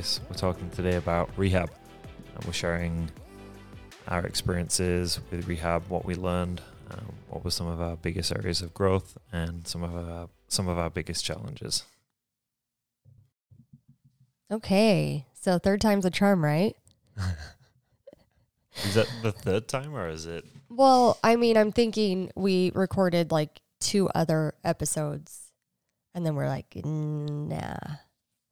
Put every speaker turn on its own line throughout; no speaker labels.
Welcome to Not Marriage Advice. We're talking today about rehab, and we're sharing our experiences with rehab, what we learned, um, what were some of our biggest areas of growth, and some of our some of our biggest challenges.
Okay. So third time's a charm, right?
Is that the third time, or is it?
Well, I mean, I'm thinking we recorded like two other episodes and then we're like, nah,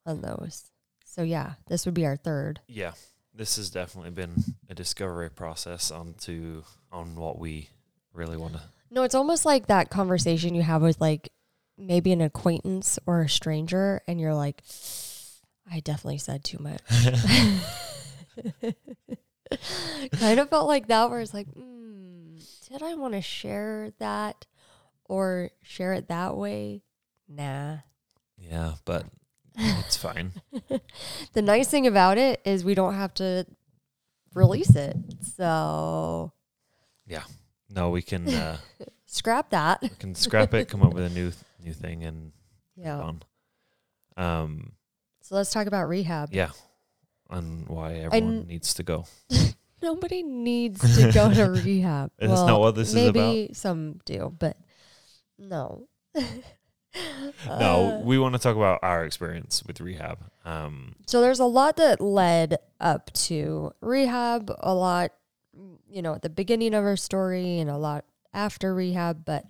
on those. So yeah, this would be our third.
Yeah, this has definitely been a discovery process onto on what we really want to.
No, it's almost like that conversation you have with like maybe an acquaintance or a stranger, and you're like, I definitely said too much. kind of felt like that, where it's like, mm, did I want to share that or share it that way? Nah.
Yeah, but it's fine.
the nice thing about it is we don't have to release it. So Yeah.
No, we can uh,
scrap that.
we can scrap it, come up with a new new thing, and
Yeah.
on. Um,
So let's talk about rehab.
yeah, and why everyone needs to go.
Nobody needs to go to rehab.
That's not what this is
maybe some do, but no.
No,
Uh,
we want to talk about our experience with rehab. Um,
so there's a lot that led up to rehab, a lot, you know, at the beginning of our story and a lot after rehab, but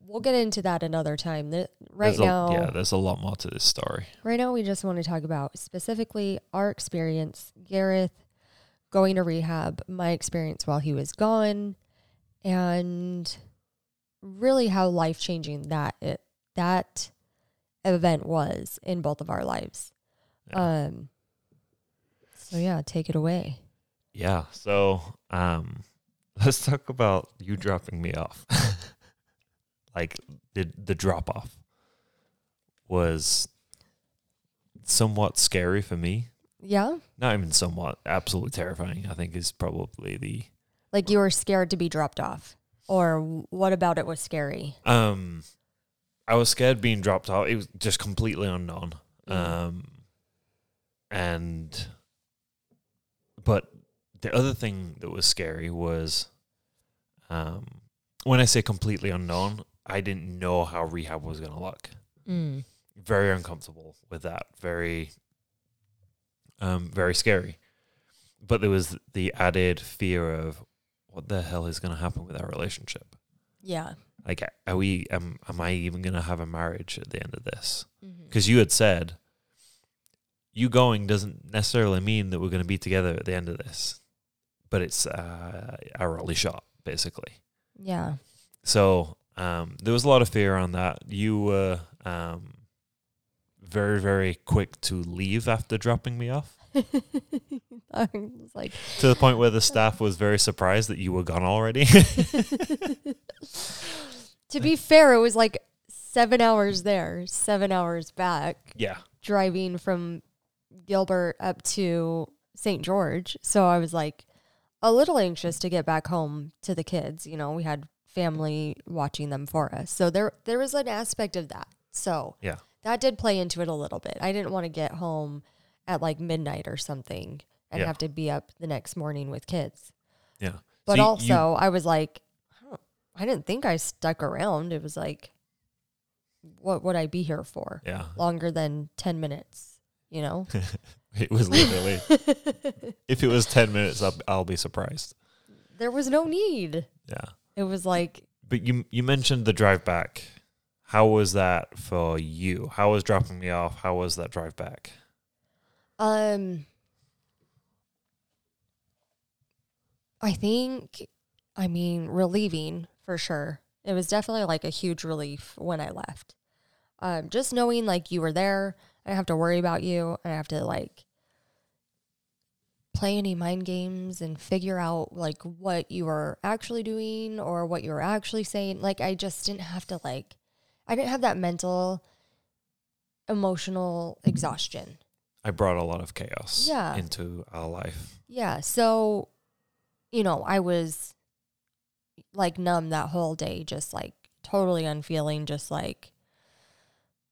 we'll get into that another time. Right
a-
now,
yeah, there's a lot more to this story.
Right now, we just want to talk about specifically our experience, Gareth going to rehab, my experience while he was gone, and really how life changing that it, that event was in both of our lives.
Yeah.
Um. So yeah, take it away.
Yeah. So, um, let's talk about you dropping me off. like the the drop off was somewhat scary for me.
Yeah,
Not even somewhat, absolutely terrifying. I think is probably the
like you were scared to be dropped off, or what about it was scary?
um. I was scared being dropped out. It was just completely unknown.
Mm.
Um, and but the other thing that was scary was um when I say completely unknown, I didn't know how rehab was going to look.
Mm.
Very uncomfortable with that. Very um very scary. But there was the added fear of what the hell is going to happen with our relationship?
Yeah.
Like are we am am I even going to have a marriage at the end of this? Because you had said you going doesn't necessarily mean that we're going to be together at the end of this, but it's uh, our only shot, basically.
Yeah.
So um, there was a lot of fear on that. You were um, very, very quick to leave after dropping me off
I was like,
to the point where the staff was very surprised that you were gone already.
to be fair, it was like seven hours there, seven hours back,
yeah.
driving from Gilbert up to St. George. So I was like a little anxious to get back home to the kids. You know, we had family watching them for us. So there there was an aspect of that. So
Yeah.
that did play into it a little bit. I didn't want to get home at like midnight or something and
Yeah.
have to be up the next morning with kids.
Yeah.
But
So you-
also, I was like, I, didn't think I stuck around. It was like, what would I be here for?
yeah.
Longer than 10 minutes, you know?
It was literally, if it was 10 minutes, I'll, I'll be surprised.
there was no need.
Yeah.
It was like,
But you you mentioned the drive back. How was that for you? How was dropping me off? How was that drive back?
um, I think, I mean, relieving for sure. It was definitely like a huge relief when I left. Um, just knowing like you were there, I don't have to worry about you. I have to like play any mind games and figure out like what you were actually doing or what you were actually saying. Like I just didn't have to like I didn't have that mental emotional exhaustion.
I brought a lot of chaos
Yeah.
into our life.
Yeah. So, you know, I was like numb that whole day, just like totally unfeeling, just like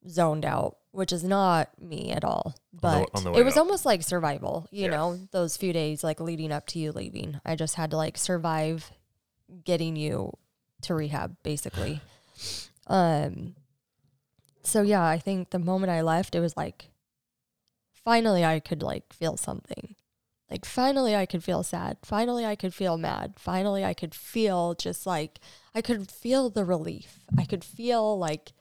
zoned out which is not me at all.
On the-
But
on the
it was
up.
almost like survival, you
Yeah.
know, those few days like leading up to you leaving. I just had to like survive getting you to rehab basically. um so yeah, I think the moment I left it was like finally I could like feel something. Like finally I could feel sad. Finally I could feel mad. Finally I could feel just like I could feel the relief. I could feel like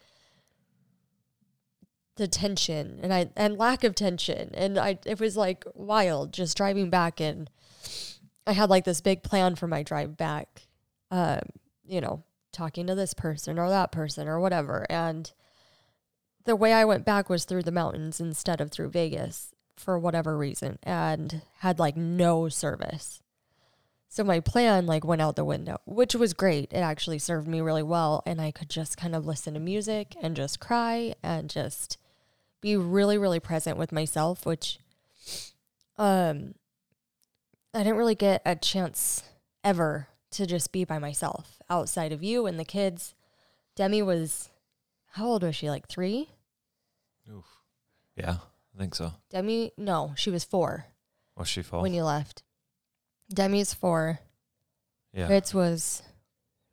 the tension and I and lack of tension and I it was like wild just driving back and I had like this big plan for my drive back. Um, you know, talking to this person or that person or whatever and the way I went back was through the mountains instead of through Vegas for whatever reason and had like no service. So my plan like went out the window, which was great. It actually served me really well and I could just kind of listen to music and just cry and just be really really present with myself, which um I didn't really get a chance ever to just be by myself outside of you and the kids. Demi was how old was she? Like 3? Oof.
Yeah, I think so.
Demi no, she was 4
What's she for?
when you left. Demi's 4.
yeah.
Fitz was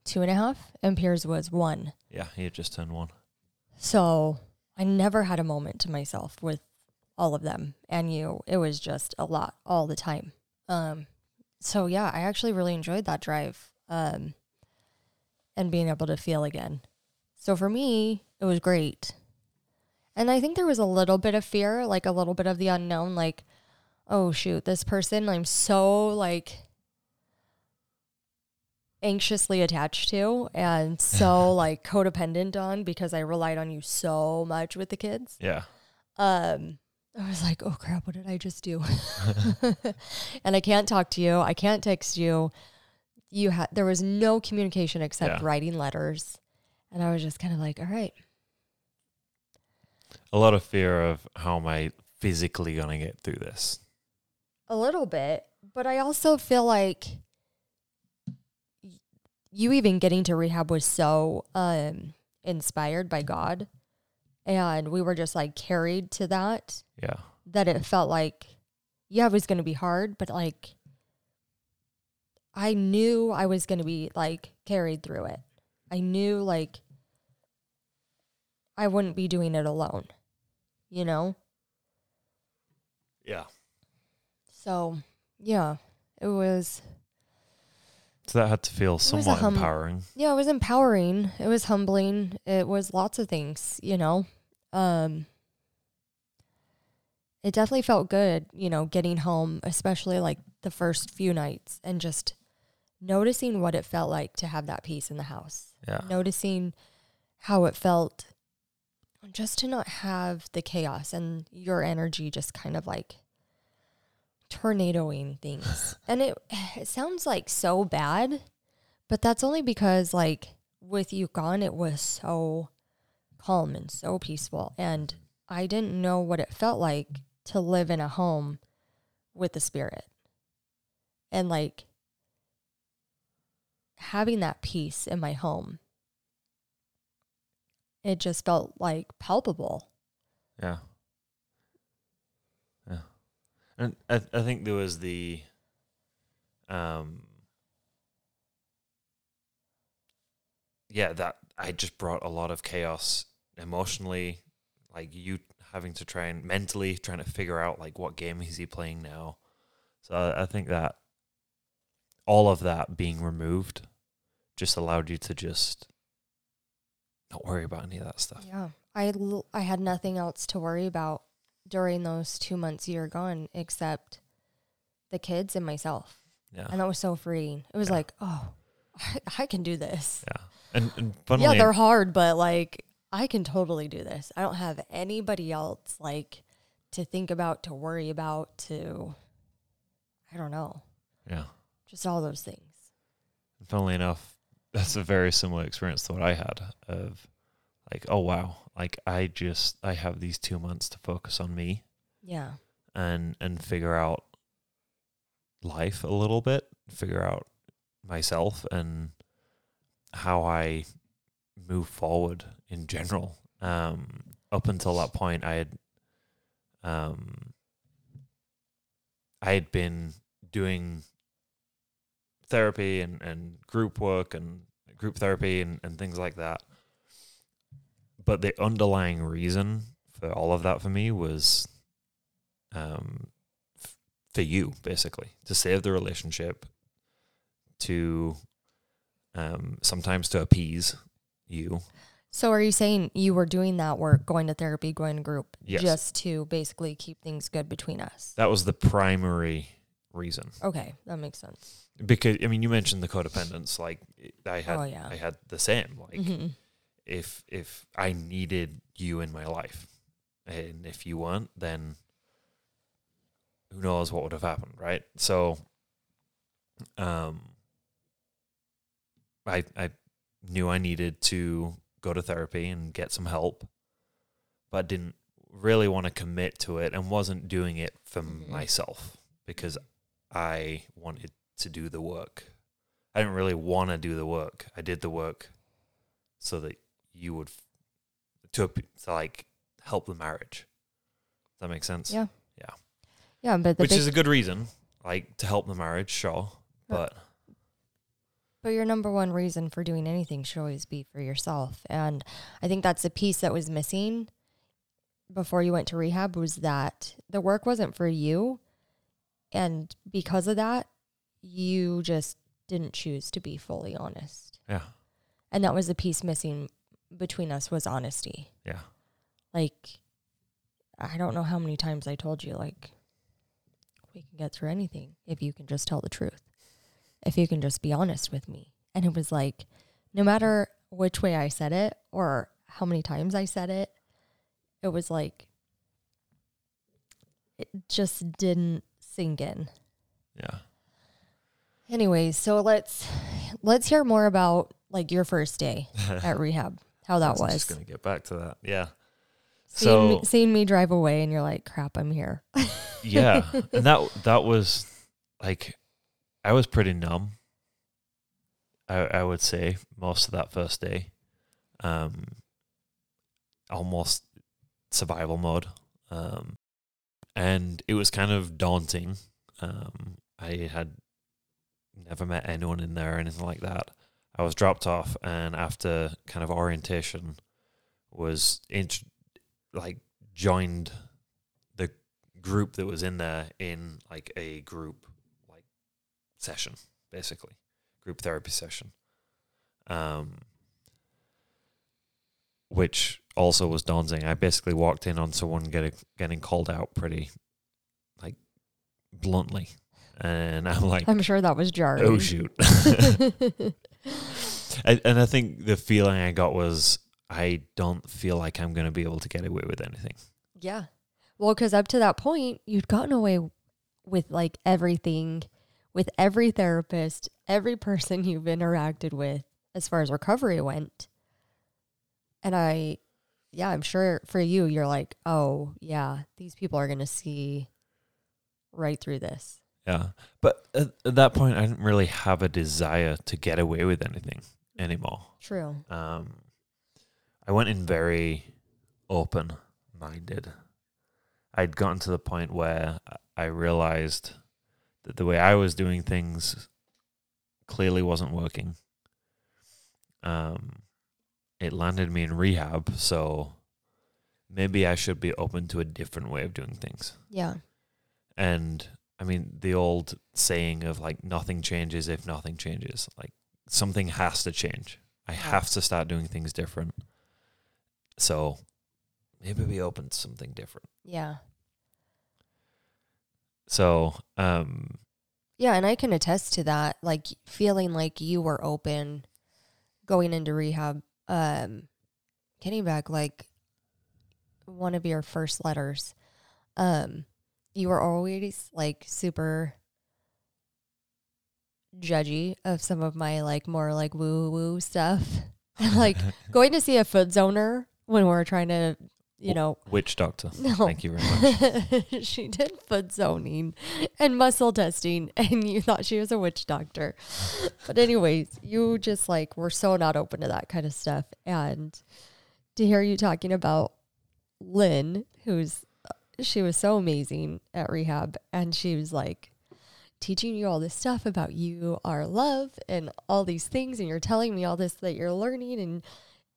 two and a half, and Piers was one.
yeah, he had just turned one.
So I never had a moment to myself with all of them and you. It was just a lot all the time. Um, so yeah, I actually really enjoyed that drive um, and being able to feel again. So for me, it was great. And I think there was a little bit of fear, like a little bit of the unknown, like, oh shoot, this person I'm so like anxiously attached to and so like codependent on because I relied on you so much with the kids.
Yeah.
Um I was like, "Oh crap, what did I just do?" and I can't talk to you. I can't text you. You had there was no communication except
Yeah.
writing letters. And I was just kind of like, "All right,
A lot of fear of how am I physically going to get through this?
A little bit, but I also feel like you even getting to rehab was so um inspired by God and we were just like carried to that
Yeah.
that it felt like yeah, it was going to be hard, but like I knew I was going to be like carried through it. I knew like I wouldn't be doing it alone. You know?
Yeah.
So, yeah, it was
So that had to feel somewhat
hum-
empowering.
yeah, it was empowering. It was humbling. It was lots of things, you know. Um it definitely felt good, you know, getting home, especially like the first few nights and just noticing what it felt like to have that peace in the house.
Yeah.
Noticing how it felt just to not have the chaos and your energy just kind of like tornadoing things. and it it sounds like so bad, but that's only because like with you gone it was so calm and so peaceful and I didn't know what it felt like to live in a home with the spirit. And like having that peace in my home. It just felt like palpable.
Yeah. Yeah. And I I think there was the um yeah, that I just brought a lot of chaos emotionally, like you having to try and mentally trying to figure out like what game is he playing now. So I, I think that all of that being removed just allowed you to just not worry about any of that stuff.
Yeah. I, l- I had nothing else to worry about during those two months you were gone except the kids and myself.
Yeah.
And that was so freeing. It was
Yeah.
like, oh, I, I can do this.
Yeah. And, and funnily,
yeah, they're hard, but like I can totally do this. I don't have anybody else like to think about, to worry about, to I don't know.
yeah.
Just all those things.
And funnily enough, that's a very similar experience to what I had of like, oh wow, like I just I have these two months to focus on me
Yeah.
and and figure out life a little bit, figure out myself and how I move forward in general. Um up until that point, I had, um, I had been doing therapy and, and group work and group therapy and, and things like that. But the underlying reason for all of that for me was um, f- for you, basically, to save the relationship, to um, sometimes to appease you.
So are you saying you were doing that work, going to therapy, going to group,
Yes.
just to basically keep things good between us?
That was the primary reason.
Okay, that makes sense.
Because I mean, you mentioned the codependence. Like I had,
Oh, yeah.
I had the same. Like
Mhm.
if if I needed you in my life, and if you weren't, then who knows what would have happened, right? So, um, I I knew I needed to go to therapy and get some help, but didn't really want to commit to it and wasn't doing it for
Mhm.
myself because I wanted to do the work. I didn't really want to do the work. I did the work so that you would to, to like help the marriage. Does that make sense?
Yeah.
Yeah.
Yeah, but the
Which
big,
is a good reason, like to help the marriage, sure. But
but your number one reason for doing anything should always be for yourself. And I think that's the piece that was missing before you went to rehab was that the work wasn't for you. And because of that, you just didn't choose to be fully honest.
yeah,
And that was the piece missing between us was honesty.
yeah,
Like, I don't know how many times I told you, like, we can get through anything if you can just tell the truth, if you can just be honest with me. And it was like, no matter which way I said it or how many times I said it, it was like, it just didn't sink in.
yeah.
Anyways, so let's let's hear more about like your first day at rehab, how that
was
was.
just gonna get back to that. Yeah.
Seeing,
So
me, seeing me drive away and you're like, crap, I'm here.
yeah, and that that was like I was pretty numb. I I would say most of that first day, um, almost survival mode, um, and it was kind of daunting. Um, I had never met anyone in there or anything like that. I was dropped off, and after kind of orientation, was like joined the group that was in there in like a group like session, basically group therapy session, um, which also was daunting. I basically walked in on someone getting getting called out pretty like bluntly, and I'm like,
I'm sure that was jarring.
oh shoot. and, and I think the feeling I got was I don't feel like I'm going to be able to get away with anything.
yeah. Well, because up to that point, you'd gotten away with like everything, with every therapist, every person you've interacted with as far as recovery went. And I, yeah, I'm sure for you, you're like, oh, yeah, these people are going to see right through this.
Yeah. But at, at that point, I didn't really have a desire to get away with anything anymore.
True.
Um, I went in very open minded. I'd gotten to the point where I realized that the way I was doing things clearly wasn't working. Um, it landed me in rehab, so maybe I should be open to a different way of doing things.
Yeah.
And I mean, the old saying of like nothing changes if nothing changes. Like something has to change. I have to start doing things different. So maybe be open to something different.
Yeah.
So, um,
Yeah, and I can attest to that. Like feeling like you were open going into rehab. Um getting back like one of your first letters. Um you were always like super judgy of some of my like more like woo woo stuff. like going to see a foot zoner when we are trying to, you know,
witch doctor.
no.
Thank you very much.
she did foot zoning and muscle testing, and you thought she was a witch doctor. But, anyways, you just like were so not open to that kind of stuff. And to hear you talking about Lynn, who's uh, she was so amazing at rehab, and she was like teaching you all this stuff about you are love and all these things, and you're telling me all this that you're learning, and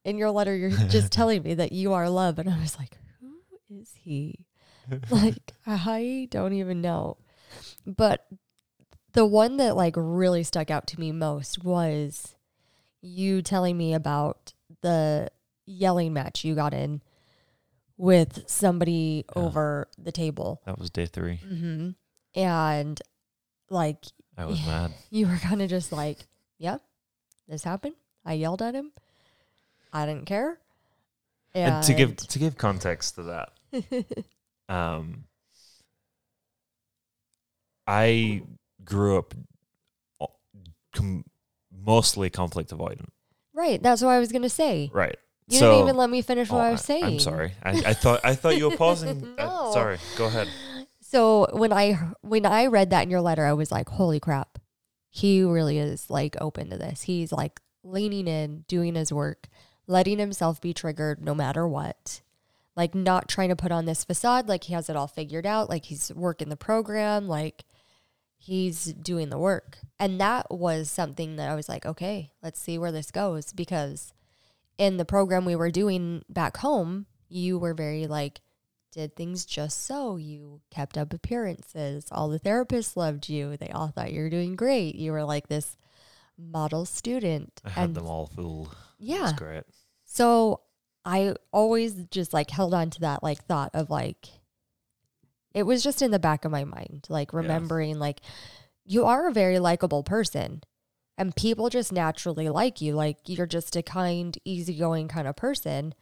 in your letter you're just telling me that you are love, and I was like, who is he? like I don't even know, but the one that like really stuck out to me most was you telling me about the yelling match you got in with somebody
Yeah.
over the table.
That was day three.
hmm And like
I was mad.
you were kind of just like, yeah, this happened. I yelled at him. I didn't care.
And to give to give context to that, um, I grew up com- mostly conflict avoidant.
right, that's what I was gonna say.
Right.
You
so,
didn't even let me finish what
Oh,
I was saying.
I'm sorry. I, I thought I thought you were pausing. Uh,
No.
sorry. Go ahead.
So when I when I read that in your letter, I was like, "Holy crap, he really is like open to this. He's like leaning in, doing his work, letting himself be triggered no matter what, like not trying to put on this facade, like he has it all figured out, like he's working the program, like he's doing the work." And that was something that I was like, "Okay, let's see where this goes," because in the program we were doing back home, you were very like did things just so. You kept up appearances. All the therapists loved you. They all thought you were doing great. You were like this model student.
I had
and
them all fooled.
yeah.
That's great.
So I always just like held on to that like thought of like it was just in the back of my mind, like remembering like you are a very likable person and people just naturally like you. Like you're just a kind, easygoing kind of person.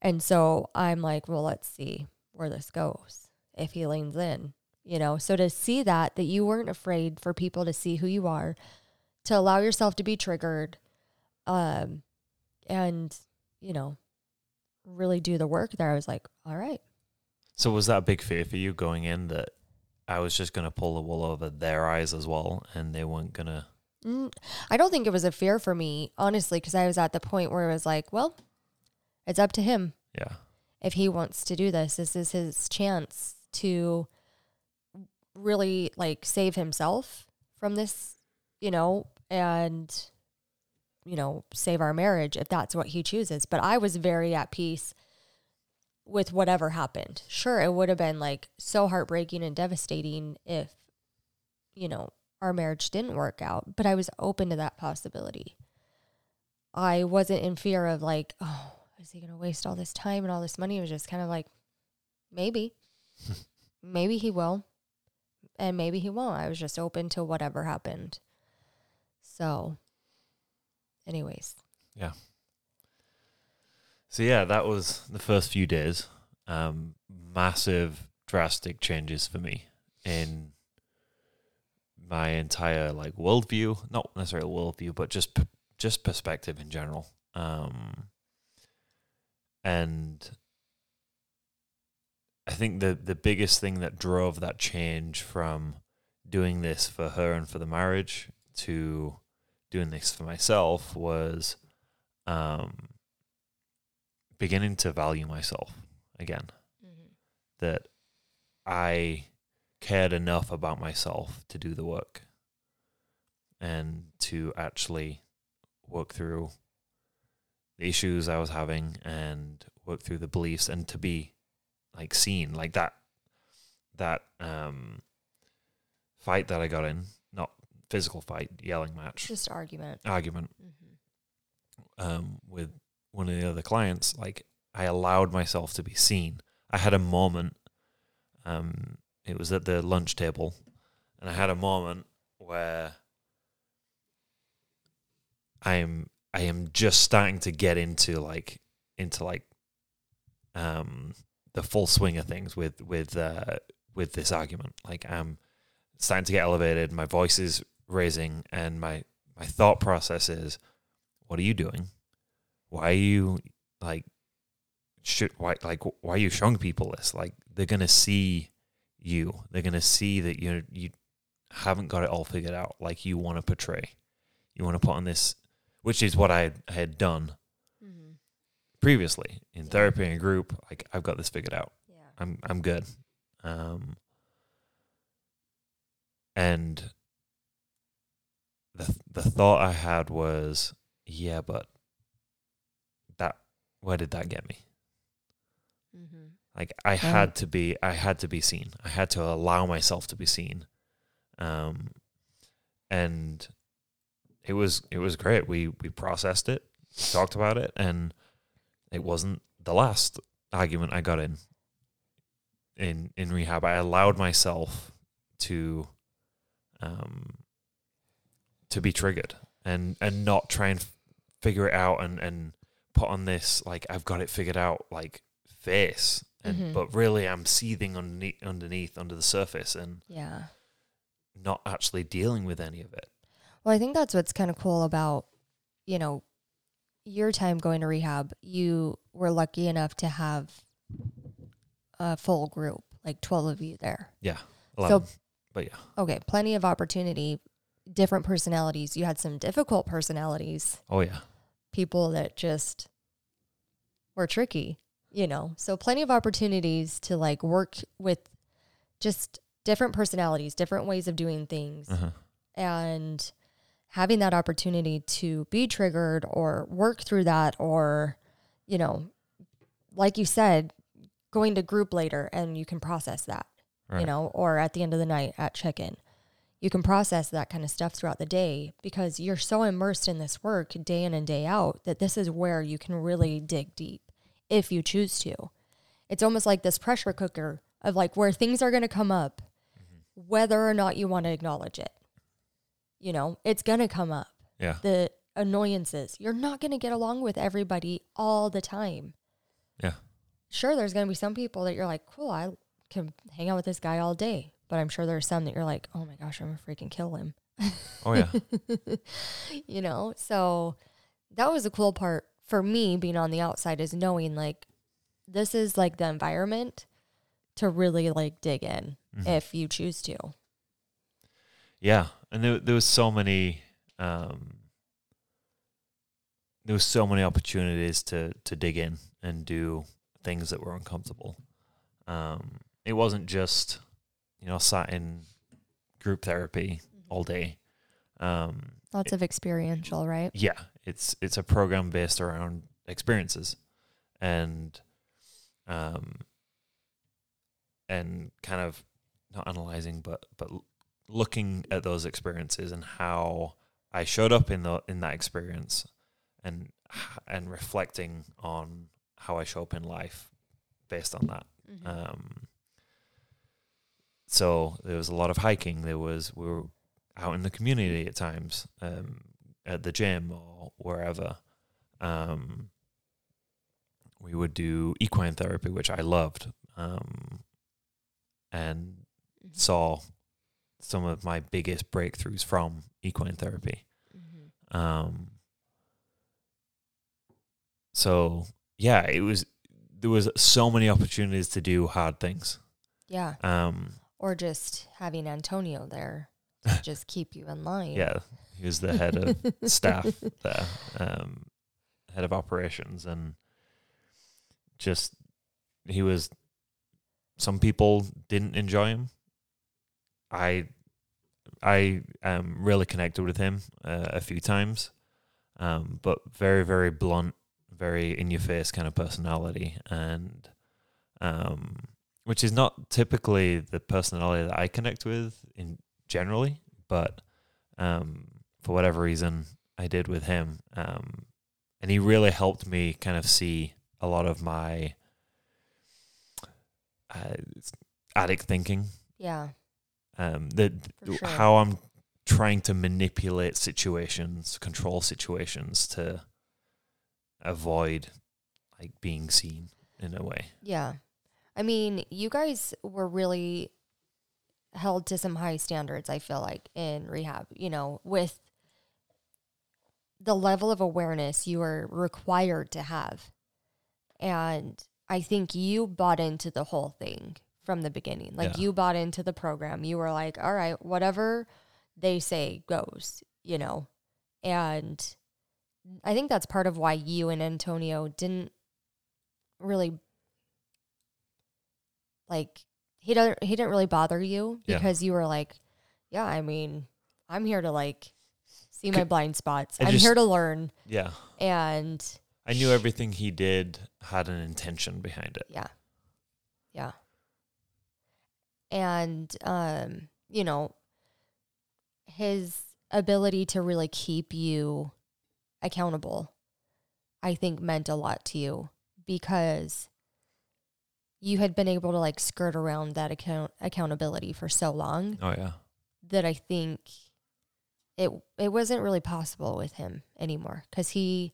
And so I'm like, well, let's see where this goes if he leans in, you know? So to see that, that you weren't afraid for people to see who you are, to allow yourself to be triggered, um, and, you know, really do the work there, I was like, all right.
So was that a big fear for you going in that I was just gonna pull the wool over their eyes as well, and they weren't gonna?
Mm, I don't think it was a fear for me, honestly, because I was at the point where it was like, well, it's up to him.
Yeah.
if he wants to do this. This is his chance to really like save himself from this, you know, and you know, save our marriage if that's what he chooses. But I was very at peace with whatever happened. Sure, it would have been like so heartbreaking and devastating if you know, our marriage didn't work out, but I was open to that possibility. I wasn't in fear of like, oh, is he going to waste all this time and all this money? It was just kind of like, maybe, maybe he will, and maybe he won't. I was just open to whatever happened. So, anyways, Yeah.
So yeah, that was the first few days. Um, massive, drastic changes for me in my entire like worldview. Not necessarily worldview, but just p- just perspective in general. Um, and I think the the biggest thing that drove that change from doing this for her and for the marriage to doing this for myself was um beginning to value myself again. That I cared enough about myself to do the work and to actually work through the issues I was having and work through the beliefs and to be like seen. Like that that um fight that I got in physical fight yelling match
just argument.
argument
Mm-hmm.
um, with one of the other clients, like I allowed myself to be seen. I had a moment. Um, it was at the lunch table, and I had a moment where I am I am just starting to get into like into like um the full swing of things with with uh with this argument. Like I'm starting to get elevated. My voice is raising, and my my thought process is, what are you doing? Why are you like should why like why are you showing people this? Like they're gonna see you. They're gonna see that you you haven't got it all figured out like you want to portray. You want to put on this, which is what I had done
Mm-hmm.
previously in therapy and group, like I've got this figured out.
Yeah.
I'm I'm good. Um, and the the thought I had was, yeah, but that where did that get me?
Mm-hmm.
Like I had to be I had to be seen. I had to allow myself to be seen. Um and it was it was great. We we processed it, talked about it, and it wasn't the last argument I got in in in rehab. I allowed myself to um to be triggered and and not try and figure it out and and put on this like I've got it figured out like face and
Mhm.
but really I'm seething underneath underneath under the surface and
Yeah.
not actually dealing with any of it.
Well, I think that's what's kind of cool about, you know, your time going to rehab. You were lucky enough to have a full group, like 12 of you there.
Yeah.
So-
but yeah.
Okay, plenty of opportunity, different personalities. You had some difficult personalities,
Oh yeah.
people that just were tricky, you know. So plenty of opportunities to like work with just different personalities, different ways of doing things.
Uh-huh.
and having that opportunity to be triggered or work through that or you know like you said going to group later and you can process that you know or at the end of the night at check-in you can process that kind of stuff throughout the day because you're so immersed in this work day in and day out that this is where you can really dig deep if you choose to. It's almost like this pressure cooker of like where things are going to come up mm-hmm. whether or not you want to acknowledge it. You know it's going to come up.
Yeah.
the annoyances you're not going to get along with everybody all the time.
Yeah.
sure there's going to be some people that you're like cool i can hang out with this guy all day but i'm sure there are some that you're like oh my gosh i'm gonna freaking kill him
Oh yeah.
you know so that was the cool part for me being on the outside is knowing like this is like the environment to really like dig in
Mhm.
if you choose to
Yeah, and there there was so many um, there was so many opportunities to to dig in and do things that were uncomfortable. Um, it wasn't just you know sat in group therapy all day. Um,
lots of experiential right
yeah, it's it's a program based around experiences and um and kind of not analyzing but but looking at those experiences and how I showed up in the in that experience and and reflecting on how I show up in life based on that
Mhm.
um, so there was a lot of hiking. There was we were out in the community at times, um, at the gym or wherever. Um, we would do equine therapy, which I loved, um, and
Mhm.
saw some of my biggest breakthroughs from equine therapy.
Mhm.
Um, so yeah, it was there was so many opportunities to do hard things.
yeah
Um,
or just having Antonio there to just keep you in line.
yeah, he was the head of staff there, um, head of operations, and just he was. Some people didn't enjoy him. I, I um really connected with him uh, a few times, um, but very very blunt, very in your face kind of personality, and um, which is not typically the personality that I connect with in generally, but um, for whatever reason, I did with him. Um, and he really helped me kind of see a lot of my uh, addict thinking.
Yeah.
Um, the
sure.
how I'm trying to manipulate situations, control situations to avoid like being seen in a way.
Yeah. I mean, you guys were really held to some high standards, I feel like, in rehab, you know, with the level of awareness you are required to have. And I think you bought into the whole thing from the beginning. Like
Yeah.
you bought into the program. You were like, all right, whatever they say goes, you know. And I think that's part of why you and Antonio didn't really like he doesn't he didn't really bother you
Yeah.
because you were like, yeah, I mean, I'm here to like see my blind spots.
I
I'm
just-
here to learn
Yeah.
and
I knew everything he did had an intention behind it.
yeah. Yeah. And um, you know, his ability to really keep you accountable I think meant a lot to you because you had been able to like skirt around that account accountability for so long
Oh yeah.
that I think it it wasn't really possible with him anymore because he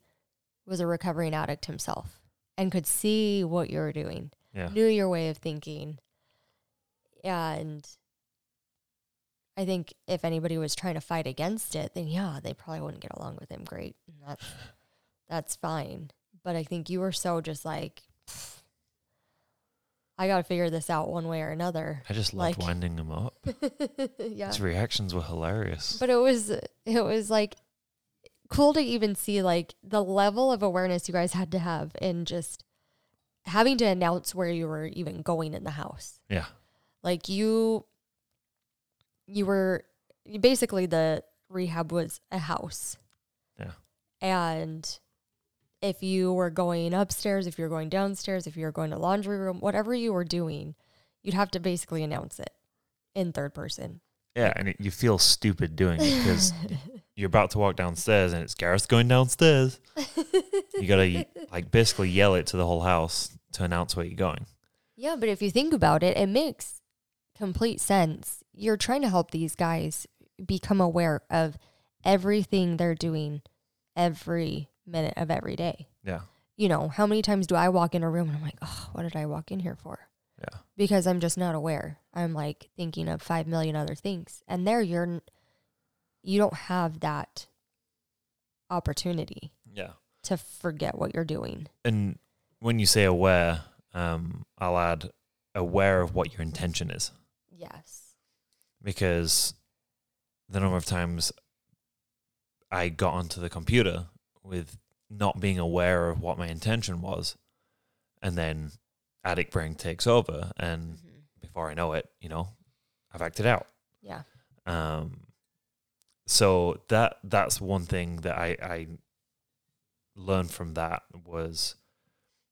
was a recovering addict himself and could see what you were doing,
Yeah.
knew your way of thinking, and I think if anybody was trying to fight against it, then yeah, they probably wouldn't get along with him great. And that's that's fine. But I think you were so just like, "Pfft, I got to figure this out one way or another.
I just loved
Like-
winding him up.
yeah.
His reactions were hilarious.
But it was it was like cool to even see like the level of awareness you guys had to have in just having to announce where you were even going in the house.
yeah.
Like you you were basically the rehab was a house.
Yeah.
And if you were going upstairs, if you were going downstairs, if you were going to laundry room, whatever you were doing, you'd have to basically announce it in third person.
Yeah, and it, you feel stupid doing it because you're about to walk downstairs and it's Gareth going downstairs. You gotta like basically yell it to the whole house to announce where you're going.
Yeah, but if you think about it, it makes complete sense. You're trying to help these guys become aware of everything they're doing every minute of every day.
Yeah,
You know, how many times do I walk in a room and I'm like, oh, what did I walk in here for?
yeah,
Because I'm just not aware. I'm like thinking of 5 million other things. And there you're, you don't have that opportunity
yeah.
to forget what you're doing.
And when you say aware, um, I'll add aware of what your intention is
Yes.
because the number of times I got onto the computer with not being aware of what my intention was, and then addict brain takes over, and
Mhm.
before I know it, you know, I've acted out.
Yeah.
Um, so that that's one thing that I, I learned from that was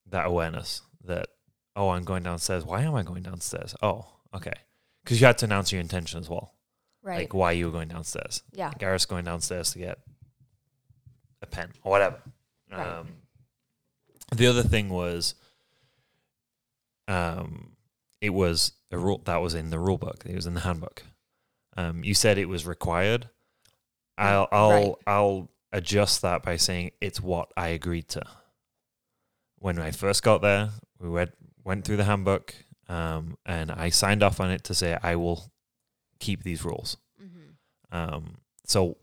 that awareness that oh I'm going downstairs. Why am I going downstairs? Oh, okay, because you had to announce your intention as well,
Right.
like why you were going downstairs.
yeah.
Gareth's going downstairs to get a pen or whatever.
Right.
Um, the other thing was, um, it was a rule that was in the rule book. It was in the handbook. Um, you said it was required. I'll I'll
Right.
I'll adjust that by saying it's what I agreed to. When I first got there, we went went through the handbook, um, and I signed off on it to say I will keep these rules.
Mm-hmm.
Um, so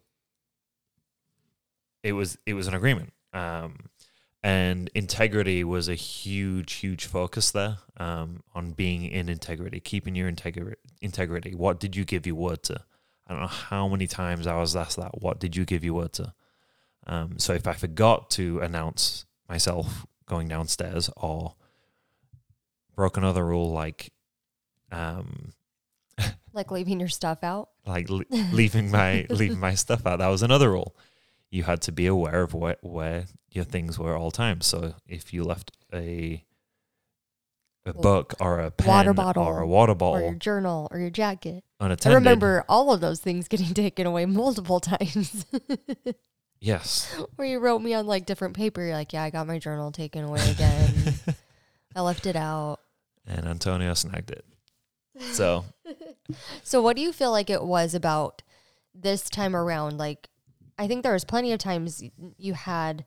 it was it was an agreement. Um, and integrity was a huge, huge focus there um, on being in integrity, keeping your integrity. Integrity. What did you give your word to? I don't know how many times I was asked that. What did you give your word to? Um, so if I forgot to announce myself going downstairs or broke another rule like um,
Like leaving your stuff out.
like le- leaving my leaving my stuff out. That was another rule. You had to be aware of where where your things were at all times. So if you left a a book or a pen
water bottle
or a water bottle or
your journal or your jacket.
unattended,
I remember all of those things getting taken away multiple times.
yes,
Where you wrote me on like different paper. You're like, yeah, I got my journal taken away again. I left it out.
and Antonio snagged it. So
So, what do you feel like it was about this time around? Like, I think there was plenty of times you had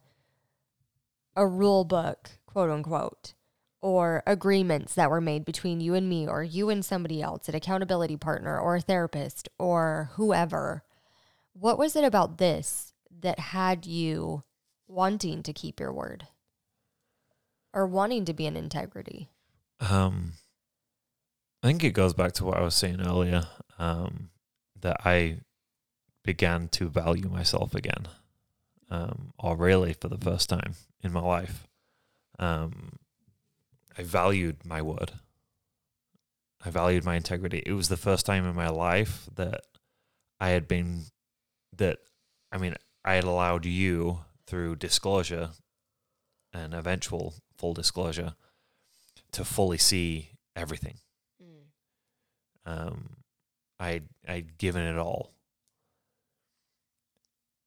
a rule book, quote unquote, or agreements that were made between you and me, or you and somebody else, an accountability partner, or a therapist, or whoever. What was it about this that had you wanting to keep your word or wanting to be in integrity?
Um, I think it goes back to what I was saying earlier. Um, that I began to value myself again, um, or really for the first time in my life. Um, I valued my word. I valued my integrity. It was the first time in my life that I had been that I mean, I had allowed you through disclosure and eventual full disclosure to fully see everything. Um, I I'd given it all,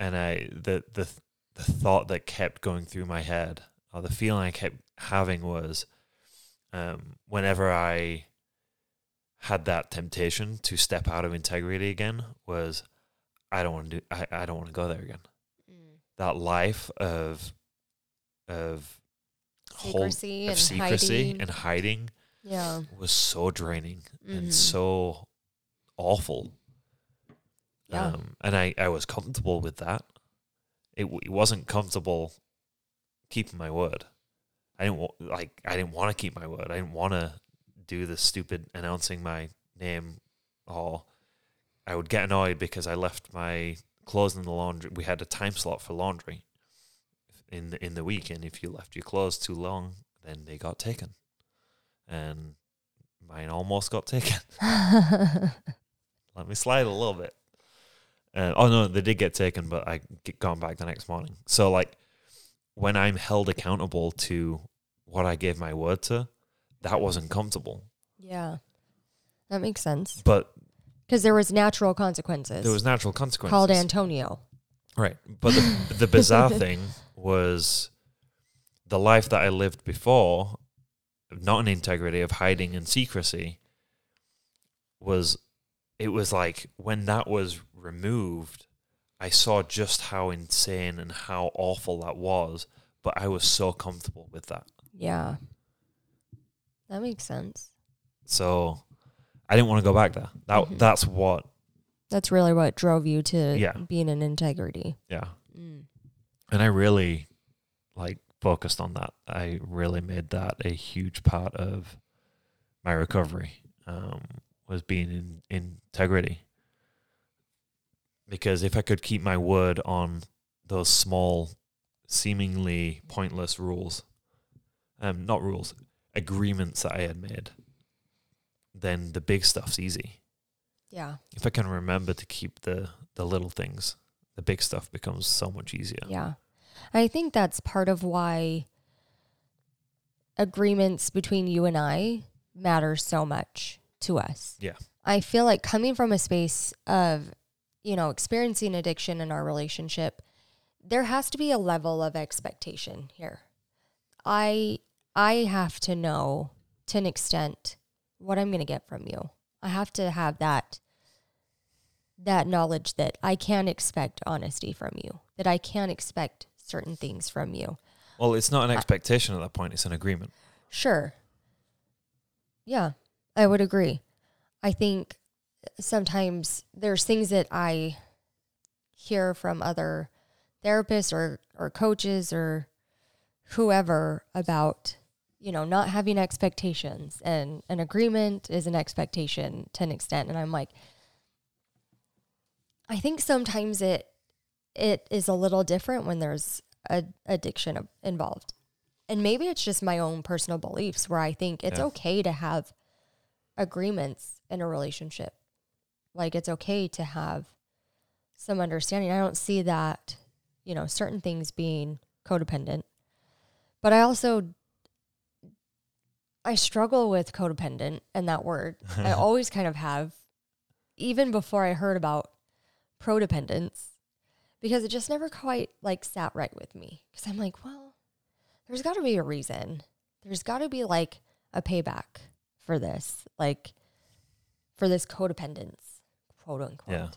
and I the the the thought that kept going through my head, or the feeling I kept having was, um, whenever I had that temptation to step out of integrity again, was I don't want to do I, I don't want to go there again. That life of of
Secrecy
of
and
secrecy
hiding.
and hiding
yeah.
was so draining
Mhm.
and so awful.
Yeah.
Um, and I, I was comfortable with that. It, it wasn't comfortable keeping my word. I didn't wa- like. I didn't want to keep my word. I didn't want to do the stupid announcing my name, or I would get annoyed because I left my clothes in the laundry. We had a time slot for laundry in the, in the week, and if you left your clothes too long, then they got taken, and mine almost got taken. Let me slide a little bit. Uh, oh no, they did get taken, but I get gone back the next morning. So like, when I'm held accountable to what I gave my word to, that wasn't comfortable.
yeah. That makes sense.
But
Because there was natural consequences.
there was natural consequences.
called Antonio.
Right. But the, the bizarre thing was the life that I lived before, not in integrity, of hiding and secrecy, was it was like when that was removed, I saw just how insane and how awful that was, but I was so comfortable with that.
Yeah. That makes sense.
So I didn't want to go back there. That
Mhm.
that's what
That's really what drove you to
Yeah.
being in integrity.
yeah.
Mm.
and I really like focused on that. I really made that a huge part of my recovery. Um, was being in integrity because if I could keep my word on those small, seemingly pointless rules, um, not rules, agreements that I had made, then the big stuff's easy.
Yeah.
If I can remember to keep the the little things, the big stuff becomes so much easier.
Yeah. I think that's part of why agreements between you and I matter so much to us.
Yeah.
I feel like coming from a space of, you know, experiencing addiction in our relationship, there has to be a level of expectation here. I I have to know to an extent what I'm going to get from you. I have to have that that knowledge that I can expect honesty from you, that I can expect certain things from you.
Well, it's not an expectation at that point, it's an agreement.
Sure. Yeah, I would agree. I think sometimes there's things that I hear from other therapists or, or coaches or whoever about, you know, not having expectations and an agreement is an expectation to an extent. And I'm like, I think sometimes it it is a little different when there's a addiction involved. And maybe it's just my own personal beliefs where I think it's
Yeah.
okay to have agreements in a relationship. Like it's okay to have some understanding. I don't see that, you know, certain things being codependent. But I also I struggle with codependent and that word. I always kind of have even before I heard about prodependence because it just never quite like sat right with me because I'm like, well, there's got to be a reason. There's got to be like a payback for this, like for this codependence, quote unquote.
Yeah.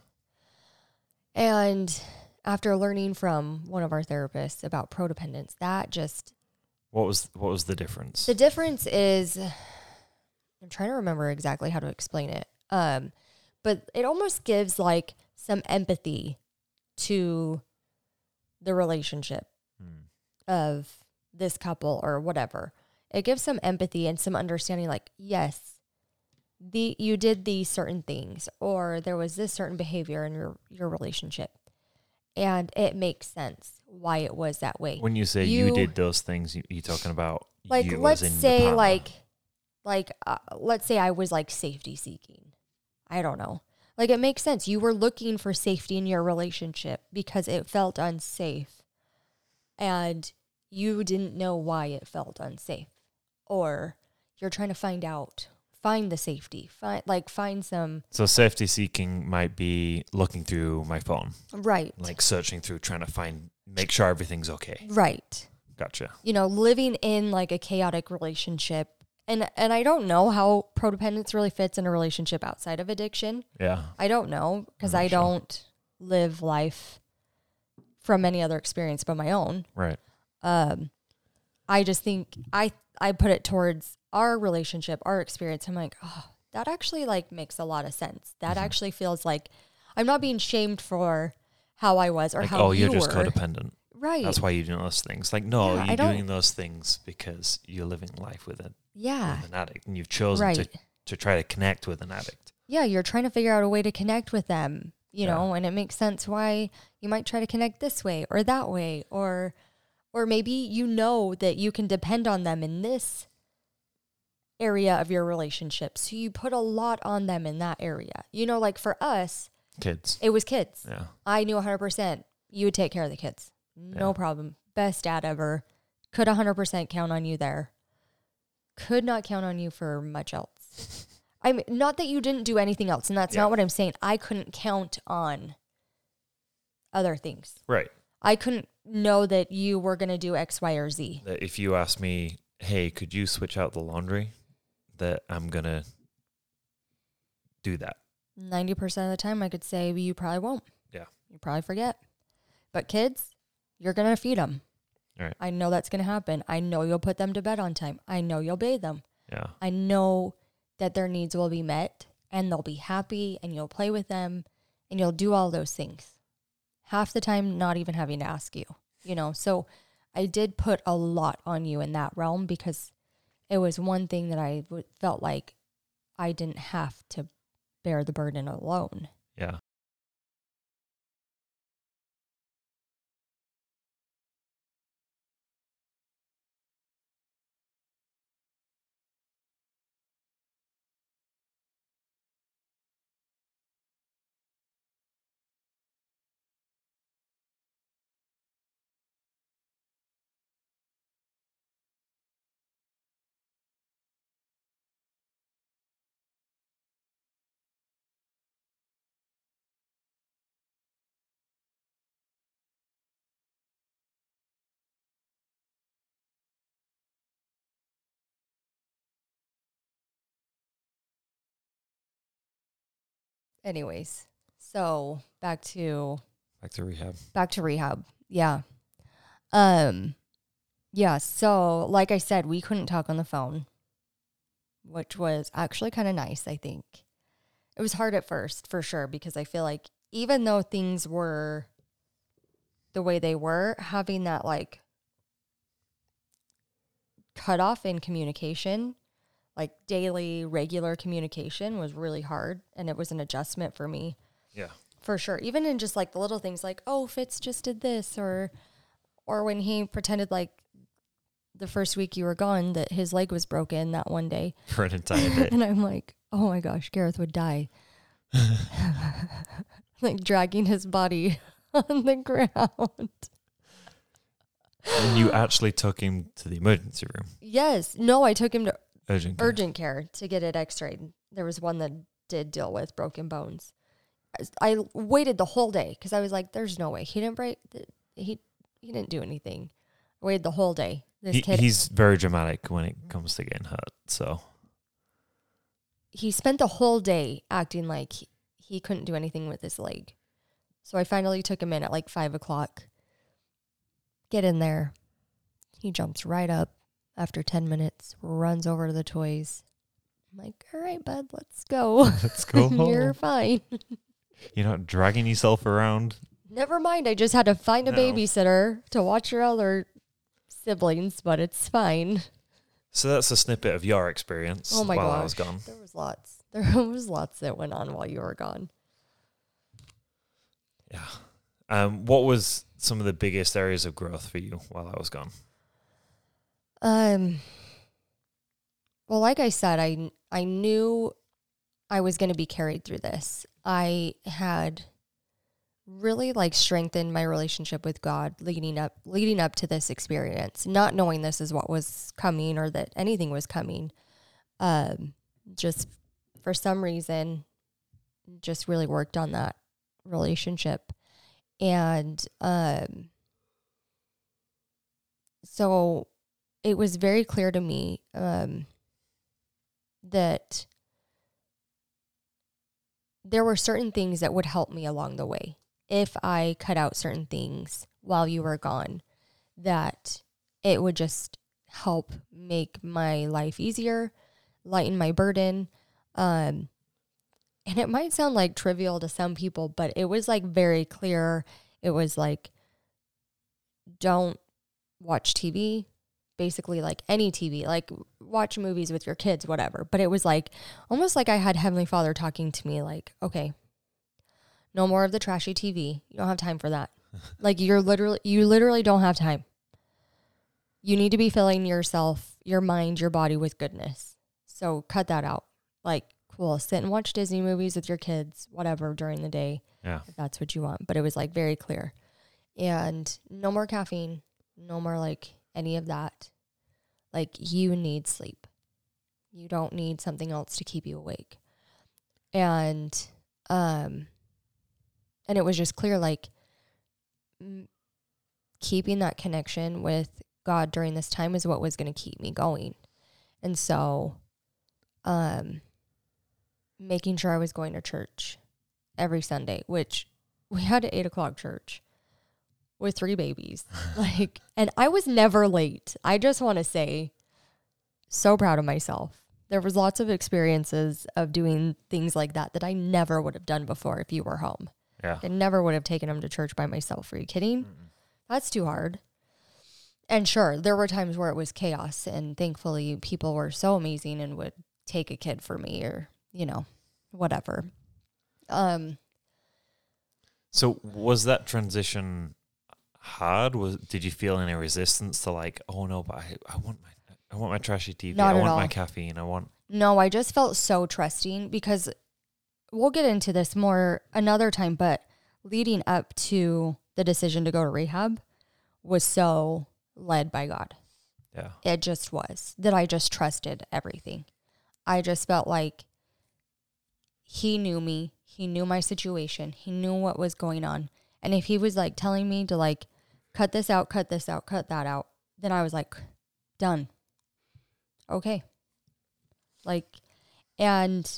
And after learning from one of our therapists about prodependence, that just
What was what was the difference?
the difference is I'm trying to remember exactly how to explain it. Um, but it almost gives like some empathy to the relationship
Hmm.
of this couple or whatever. It gives some empathy and some understanding like, yes, the you did these certain things or there was this certain behavior in your your relationship. And it makes sense why it was that way.
When you say you,
You-
did those things, you, you talking about
like let's say like like uh, let's say I was like safety seeking. I don't know. Like it makes sense. You were looking for safety in your relationship because it felt unsafe. And you didn't know why it felt unsafe. Or you're trying to find out, find the safety, find like find some
So safety seeking might be looking through my phone,
right.
like searching through, trying to find, make sure everything's okay.
right.
Gotcha.
you know, living in like a chaotic relationship. And and I don't know how codependence really fits in a relationship outside of addiction.
Yeah.
I don't know because I
sure.
don't live life from any other experience but my own.
Right.
Um I just think I I put it towards our relationship, our experience. I'm like, "Oh, that actually like makes a lot of sense. That
Mhm.
actually feels like I'm not being shamed for how I was or
Like,
how
oh,
you
you're just
were.
codependent.
right.
That's why you're doing those things. Like, no,
Yeah,
you're doing those things because you're living life with, a,
yeah.
with an addict and you've chosen
Right.
to, to try to connect with an addict.
yeah, you're trying to figure out a way to connect with them, you
Yeah.
know, and it makes sense why you might try to connect this way or that way or or maybe you know that you can depend on them in this area of your relationship. So you put a lot on them in that area. You know, like for us,
Kids.
it was kids.
Yeah.
I knew 100% you would take care of the kids. No
Yeah.
problem. Best dad ever. Could 100% count on you there. Could not count on you for much else. I mean, not that you didn't do anything else, and that's
Yeah.
not what I'm saying. I couldn't count on other things.
Right.
I couldn't know that you were going to do X, Y, or Z.
That if you ask me, hey, could you switch out the laundry? That I'm going to do that.
90% of the time, I could say well, you probably won't.
Yeah.
You probably forget. But kids, you're going to feed them.
Right.
I know that's going to happen. I know you'll put them to bed on time. I know you'll bathe them.
Yeah.
I know that their needs will be met and they'll be happy and you'll play with them and you'll do all those things. Half the time, not even having to ask you, you know. So I did put a lot on you in that realm because it was one thing that I w- felt like I didn't have to bear the burden alone. Anyways, so back to
Back to rehab.
back to rehab. Yeah. Um yeah, so like I said, we couldn't talk on the phone, which was actually kind of nice, I think. It was hard at first, for sure, because I feel like even though things were the way they were, having that like cut off in communication, like daily, regular communication was really hard. And it was an adjustment for me
Yeah.
for sure. Even in just like the little things like, oh, Fitz just did this or or when he pretended like the first week you were gone that his leg was broken that one day.
For an entire day.
and I'm like, oh my gosh, Gareth would die. like dragging his body on the ground.
and you actually took him to the emergency room.
Yes. No, I took him to
Urgent. care.
urgent care to get it x-rayed. There was one that did deal with broken bones. I waited the whole day because I was like, "There's no way he didn't break. He he didn't do anything." I waited the whole day. This
He,
kid,
he's very dramatic when it comes to getting hurt. So
he spent the whole day acting like he, he couldn't do anything with his leg. So I finally took him in at like five o'clock. Get in there. He jumps right up after 10 minutes, runs over to the toys. I'm like, all right, bud, let's go.
let's go
You're fine.
You're not dragging yourself around.
Never mind. I just had to find a
No.
babysitter to watch your other siblings, but it's fine.
So that's a snippet of your experience
Oh my
while
gosh.
I was gone.
There was lots. There was lots that went on while you were gone.
Yeah. Um, what was some of the biggest areas of growth for you while I was gone?
Um. Well, like I said, I I knew I was going to be carried through this. I had really like strengthened my relationship with God leading up leading up to this experience, not knowing this is what was coming or that anything was coming. Um, just for some reason, just really worked on that relationship, and um, so it was very clear to me um, that there were certain things that would help me along the way if I cut out certain things while you were gone, that it would just help make my life easier, lighten my burden. Um, and it might sound like trivial to some people, but it was like very clear. It was like, don't watch TV, basically like any TV, like watch movies with your kids, whatever. But it was like almost like I had Heavenly Father talking to me, like, okay, no more of the trashy TV. You don't have time for that. like you're literally, you literally don't have time. You need to be filling yourself, your mind, your body with goodness. So cut that out. Like, cool, sit and watch Disney movies with your kids, whatever, during the day.
Yeah.
If that's what you want. But it was like very clear. And no more caffeine, no more like any of that. Like you need sleep. You don't need something else to keep you awake. And um and it was just clear like m- keeping that connection with God during this time is what was going to keep me going. And so um making sure I was going to church every Sunday, which we had an eight o'clock church with three babies. like, and I was never late. I just want to say, so proud of myself. There was lots of experiences of doing things like that that I never would have done before if you were home.
Yeah.
I never would have taken them to church by myself. Are you kidding? That's too hard. And sure, there were times where it was chaos, and thankfully, people were so amazing and would take a kid for me or, you know, whatever. Um,
So was that transition hard? Was did you feel any resistance to like, oh no, but I, I want my I want my trashy TV.
Not
I want my caffeine. I want
No, I just felt so trusting because we'll get into this more another time, but leading up to the decision to go to rehab was so led by God.
yeah.
It just was that I just trusted everything. I just felt like He knew me, He knew my situation, He knew what was going on. And if He was like telling me to like cut this out, cut this out, cut that out, then I was like, done. Okay. Like, and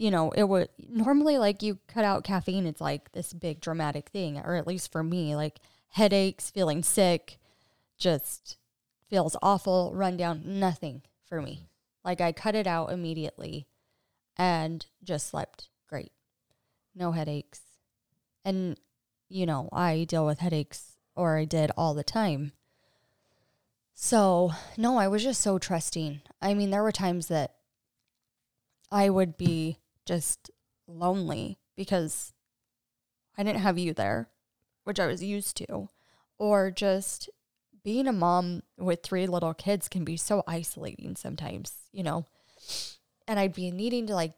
you know, it would normally like you cut out caffeine, it's like this big dramatic thing, or at least for me, like headaches, feeling sick, just feels awful, run down, nothing for me. Like I cut it out immediately and just slept great. No headaches. And, you know, I deal with headaches, or I did all the time. So, no, I was just so trusting. I mean, there were times that I would be just lonely because I didn't have you there, which I was used to, or just being a mom with three little kids can be so isolating sometimes, you know. And I'd be needing to like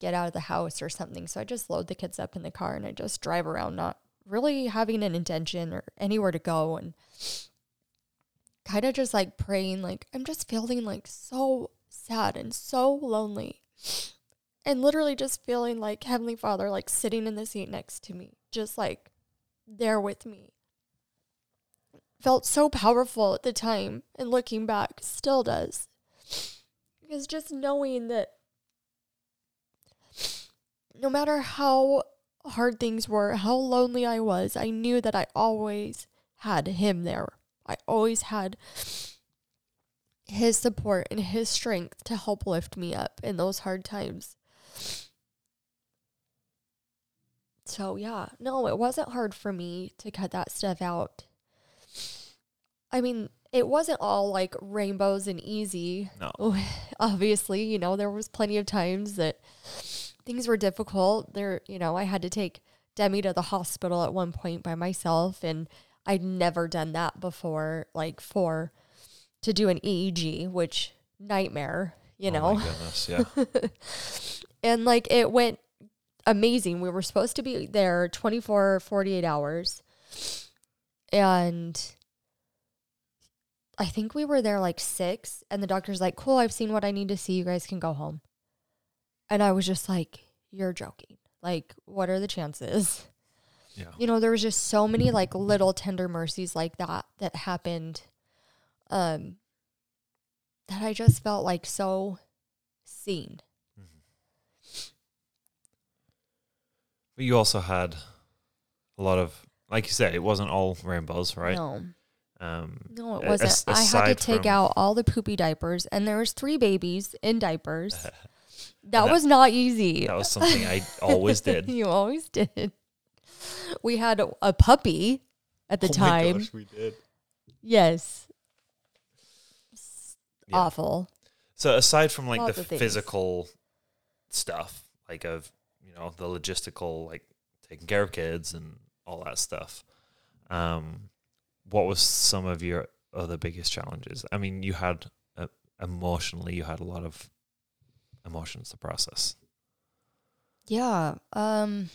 get out of the house or something. So I just load the kids up in the car and I just drive around, not really having an intention or anywhere to go and kind of just like praying like I'm just feeling like so sad and so lonely. And literally just feeling like Heavenly Father like sitting in the seat next to me, just like there with me. Felt so powerful at the time and looking back still does. Because just knowing that no matter how hard things were, how lonely I was, I knew that I always had him there. I always had his support and his strength to help lift me up in those hard times. So, yeah, no, it wasn't hard for me to cut that stuff out. I mean, it wasn't all like rainbows and easy.
No.
Obviously, you know, there was plenty of times that things were difficult. There, you know, I had to take Demi to the hospital at one point by myself and I'd never done that before, like for to do an EEG, which nightmare, you
Oh
know.
my goodness, yeah.
and like it went amazing. We were supposed to be there 24, 48 hours. And I think we were there like six. And the doctor's like, cool, I've seen what I need to see. You guys can go home. And I was just like, you're joking. Like, what are the chances?
Yeah.
You know, there was just so many like little tender mercies like that that happened. Um, that I just felt like so seen.
But you also had a lot of, like you said, it wasn't all rainbows, right?
No,
Um,
no, it wasn't.
as-
I had to take out all the poopy diapers, and there was three babies in diapers. That,
That-
was not easy.
That was something I always did.
you always did. We had a, a puppy at the
Oh
time.
gosh, we did.
Yes.
Yeah.
Awful.
So aside from like
Lots
the physical stuff, like of you know the logistical, like taking care of kids and all that stuff, um, what was some of your other biggest challenges? I mean, you had uh, emotionally, you had a lot of emotions to process.
Yeah. Um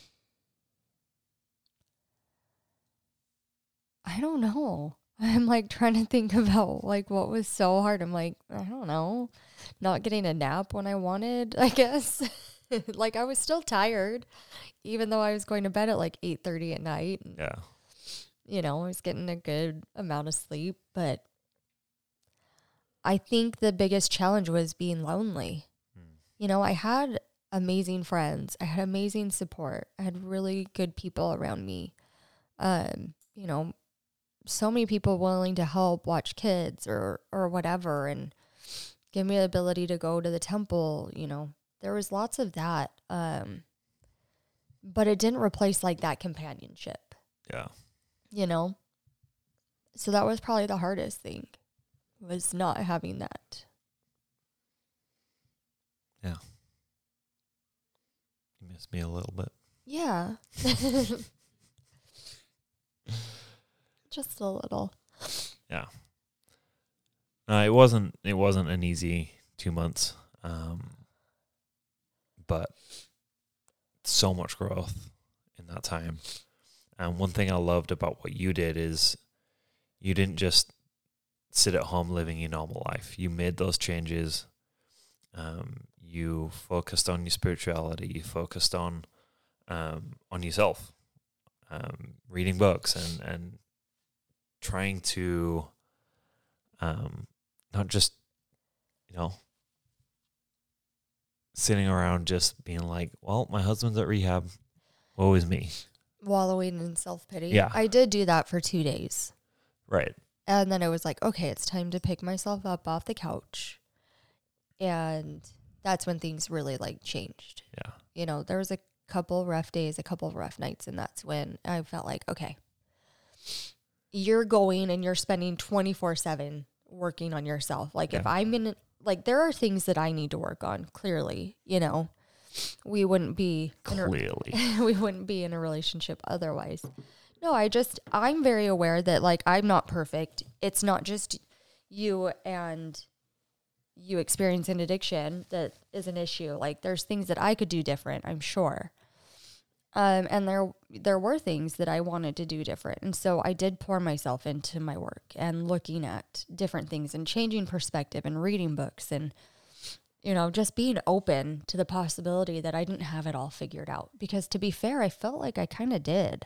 I don't know. I'm like trying to think about like what was so hard. I'm like, I don't know. Not getting a nap when I wanted, I guess. like I was still tired even though I was going to bed at like 8:30 at night. And,
Yeah,
you know, I was getting a good amount of sleep, but I think the biggest challenge was being lonely. You know, I had amazing friends. I had amazing support. I had really good people around me. Um, you know, so many people willing to help watch kids or or whatever and give me the ability to go to the temple, you know. There was lots of that. Um but it didn't replace like that companionship
yeah,
you know so that was probably the hardest thing was not having that
you missed me a little bit.
yeah just a little
Yeah. No, it wasn't. It wasn't an easy two months, um, but so much growth in that time. And one thing I loved about what you did is you didn't just sit at home living your normal life. You made those changes. Um, you focused on your spirituality. You focused on um, on yourself, um, reading books and and trying to um, not just you know sitting around just being like, well, my husband's at rehab. Woe is me.
wallowing in self-pity
Yeah.
i did do that for two days
Right.
and then it was like okay it's time to pick myself up off the couch and that's when things really like changed
Yeah.
you know, there was a couple rough days, a couple rough nights, and that's when I felt like, okay, you're going and you're spending 24 7 working on yourself. Like, if I'm gonna, like, there are things that I need to work on, clearly, you know, we wouldn't be, in a,
Clearly.
we wouldn't be in a relationship otherwise. No, I just, I'm very aware that, like, I'm not perfect. It's not just you and you experience an addiction that is an issue. Like there's things that I could do different, I'm sure. Um, and there there were things that I wanted to do different. And so I did pour myself into my work and looking at different things and changing perspective and reading books and you know, just being open to the possibility that I didn't have it all figured out. Because to be fair, I felt like I kind of did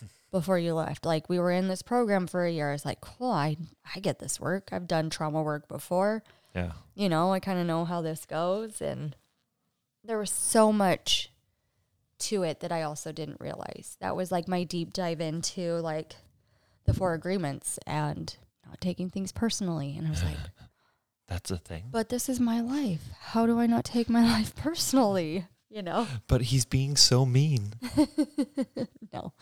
before you left. Like we were in this program for a year. I was like, cool, I, I get this work. I've done trauma work before
Yeah.
you know, I kind of know how this goes. And there was so much to it that I also didn't realize. That was like my deep dive into like the four agreements and not taking things personally. And I was like,
That's a thing.
but this is my life. How do I not take my life personally? You know?
But he's being so mean.
no.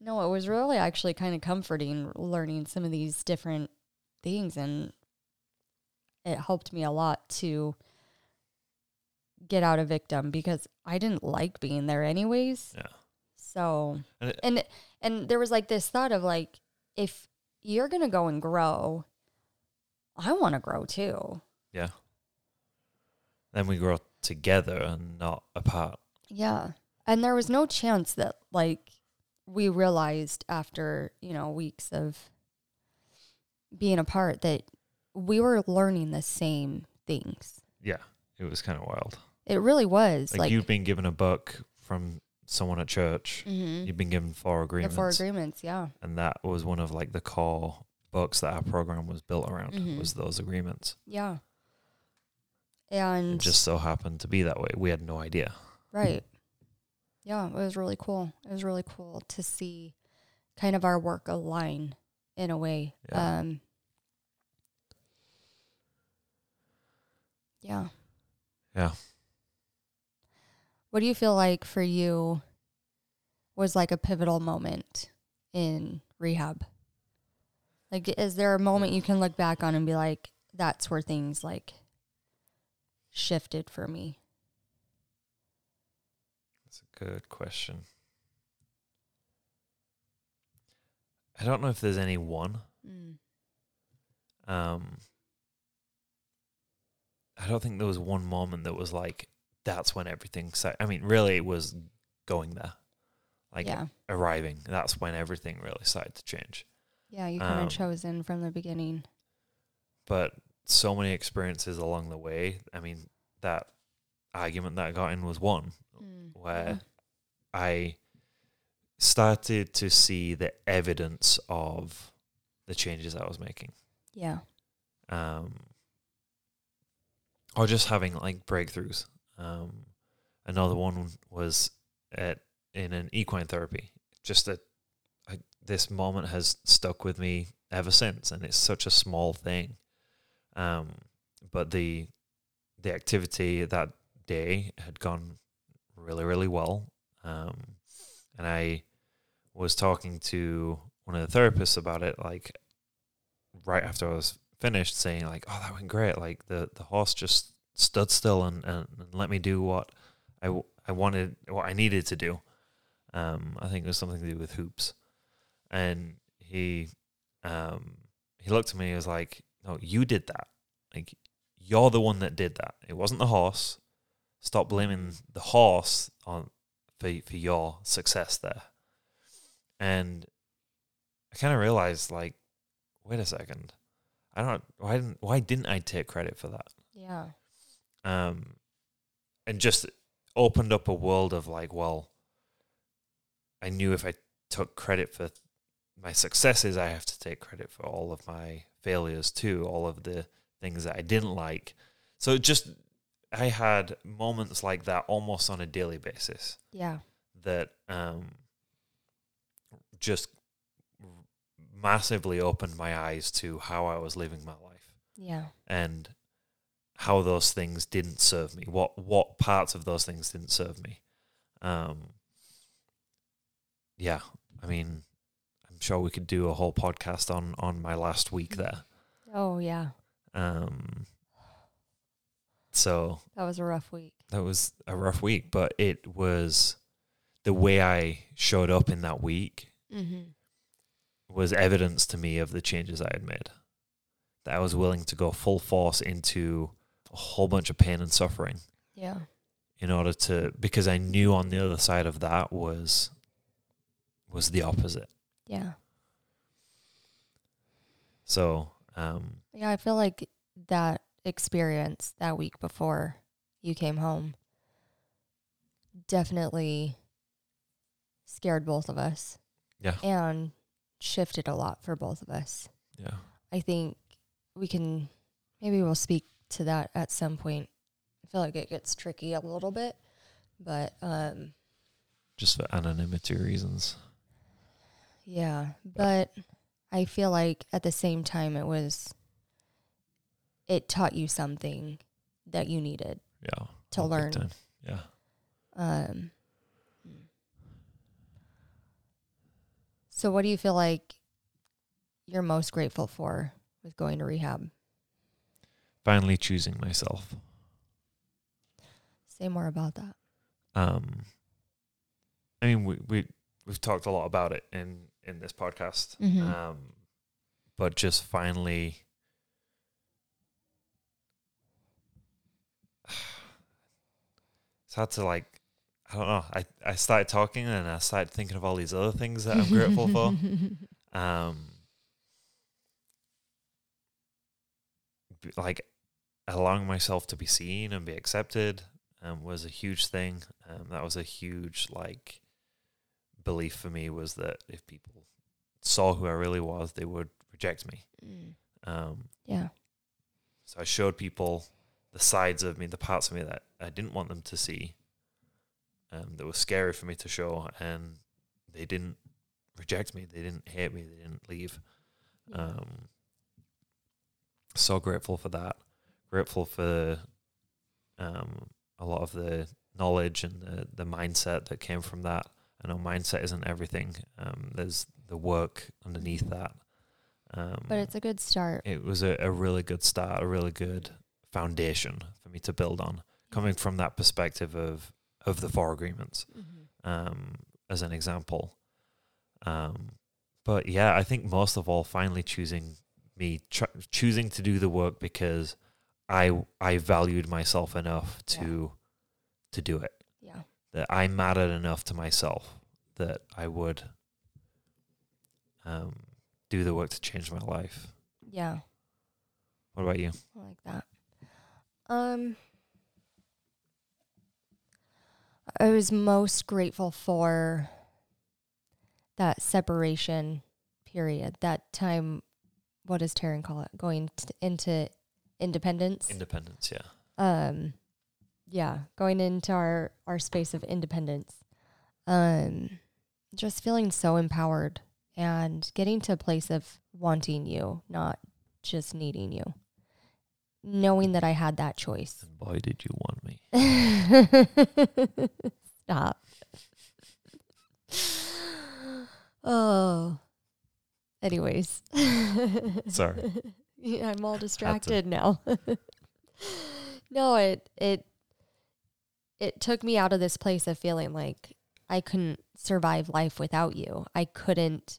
No, it was really actually kind of comforting learning some of these different things and it helped me a lot to get out a victim because I didn't like being there anyways.
Yeah.
So
And it-
and and there was like this thought of like if you're gonna go and grow, I want to grow too.
Yeah. Then we grow together and not apart.
Yeah. And there was no chance that like we realized after, you know, weeks of being apart that we were learning the same things.
Yeah. It was kind of wild.
It really was
Like,
like,
you've been given a book from someone at church.
Mhm.
You've been given four
the
agreements.
four agreements, yeah.
and that was one of like the core books that our program was built around
Mhm.
was those agreements.
Yeah.
It
And
just so happened to be that way. We had no idea.
Right. Yeah, it was really cool. It was really cool to see kind of our work align in a way.
Yeah.
Um Yeah.
Yeah.
What do you feel like for you was like a pivotal moment in rehab? Like is there a moment you can look back on and be like that's where things like shifted for me?
That's a good question. I don't know if there's any one.
Mm.
Um, I don't think there was one moment that was like that's when everything. Sa- I mean, really, it was going there, like
yeah.
arriving. That's when everything really started to change.
Yeah, you kind
um,
of chose in from the beginning.
but so many experiences along the way. I mean, that argument that I got in was one
Mm.
where I started to see the evidence of the changes I was making.
Yeah.
Um, or just having like breakthroughs. Um, another one was at in an equine therapy. Just that this moment has stuck with me ever since, and it's such a small thing. Um, but the the activity that day had gone really, really well. Um, and I was talking to one of the therapists about it, like right after I was finished, saying like, "Oh, that went great! Like the the horse just stood still and, and, and let me do what I, wanted, what I needed to do." Um, I think it was something to do with hoops, and he um, he looked at me. and was like, "No, you did that. Like you're the one that did that. It wasn't the horse. Stop blaming the horse on for for your success there." And I kind of realized, like, wait a second, I don't. Why didn't Why didn't I take credit for that?
Yeah.
Um, and just opened up a world of like, well, I knew if I took credit for my successes, I have to take credit for all of my failures too, all of the things that I didn't like. So just, I had moments like that almost on a daily basis
Yeah.
that um, just massively opened my eyes to how I was living my life
Yeah.
and how those things didn't serve me. What what parts of those things didn't serve me. Um, yeah, I mean, I'm sure we could do a whole podcast on on my last week there.
Oh yeah.
Um, so
That was a rough week.
that was a rough week, but it was the way I showed up in that week
Mm-hmm.
Was evidence to me of the changes I had made. That I was willing to go full force into a whole bunch of pain and suffering
Yeah.
in order to because I knew on the other side of that was was the opposite.
Yeah.
So um
Yeah. I feel like that experience that week before you came home definitely scared both of us
yeah,
and shifted a lot for both of us.
yeah.
I think we can maybe we'll speak to that at some point. I feel like it gets tricky a little bit, but um
Just for anonymity reasons.
yeah, but I feel like at the same time it was it taught you something that you needed.
Yeah.
To
Oh,
learn.
Yeah.
Um So what do you feel like you're most grateful for with going to rehab?
Finally choosing myself.
Say more about that.
Um I mean we we we've talked a lot about it in in this podcast.
Mhm.
Um, but just finally. It's hard to like, I don't know. I, I started talking and I started thinking of all these other things that I'm grateful for. Um, like allowing myself to be seen and be accepted um, was a huge thing. Um, that was a huge like belief for me was that if people saw who I really was, they would reject me.
Mm.
Um,
yeah.
so I showed people the sides of me, the parts of me that I didn't want them to see, um, that was scary for me to show, and they didn't reject me. They didn't hate me. They didn't leave. Um, so grateful for that. Grateful for um, a lot of the knowledge and the, the mindset that came from that. I know mindset isn't everything. Um, there's the work underneath that. Um,
but it's a good start.
it was a, a really good start, a really good foundation for me to build on. Coming from that perspective of of the four agreements,
Mhm.
um, as an example. Um, but yeah, I think most of all, finally choosing me, tr- choosing to do the work because I I valued myself enough to to do it.
Yeah.
That I mattered enough to myself that I would um, do the work to change my life.
Yeah.
What about you?
I like that. Um, I was most grateful for that separation period, that time. What does Taryn call it? Going t- into independence.
Independence, yeah.
um, yeah, going into our our space of independence. Um, just feeling so empowered and getting to a place of wanting you, not just needing you. Knowing that I had that choice.
And boy, did you want me.
Stop. oh. Anyways.
Sorry.
Yeah, I'm all distracted now. no, it it it took me out of this place of feeling like I couldn't survive life without you. I couldn't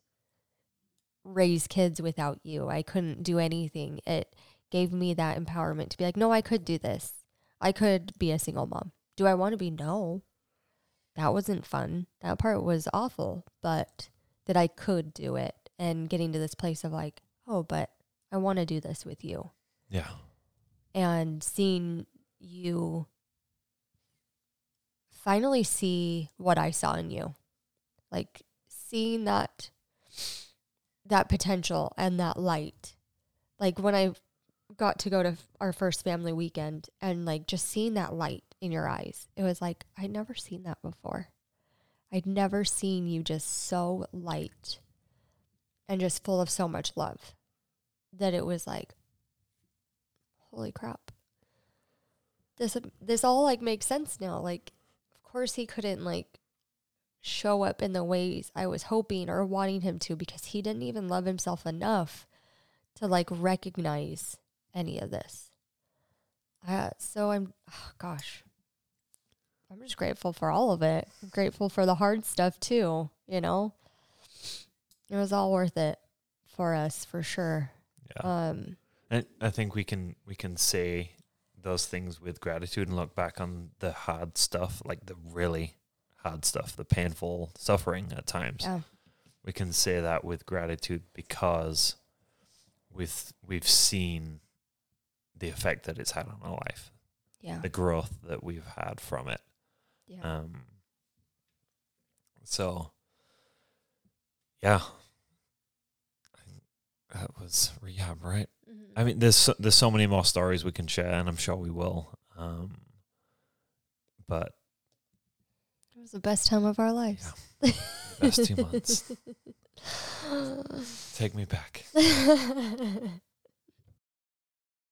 raise kids without you. I couldn't do anything. It gave me that empowerment to be like, no, I could do this. I could be a single mom. Do I want to be? No. That wasn't fun. That part was awful, but that I could do it and getting to this place of like, oh, but I want to do this with you.
Yeah.
And seeing you finally see what I saw in you. Like seeing that that potential and that light. Like when I got to go to our first family weekend and like just seeing that light in your eyes. It was like I'd never seen that before. I'd never seen you just so light and just full of so much love that it was like holy crap. This this all like makes sense now. Like of course he couldn't like show up in the ways I was hoping or wanting him to because he didn't even love himself enough to like recognize any of this. Uh, so I'm, oh gosh, I'm just grateful for all of it. I'm grateful for the hard stuff too. You know, it was all worth it for us for sure.
Yeah.
Um,
And I think we can we can say those things with gratitude and look back on the hard stuff, like the really hard stuff, the painful suffering at times.
yeah,
We can say that with gratitude because with we've seen the effect that it's had on our life,
yeah,
the growth that we've had from it.
yeah.
Um so yeah. That was rehab, right?
Mhm.
I mean, there's so, there's so many more stories we can share, and I'm sure we will. Um, but
it was the best time of our lives.
the best two months. Take me back.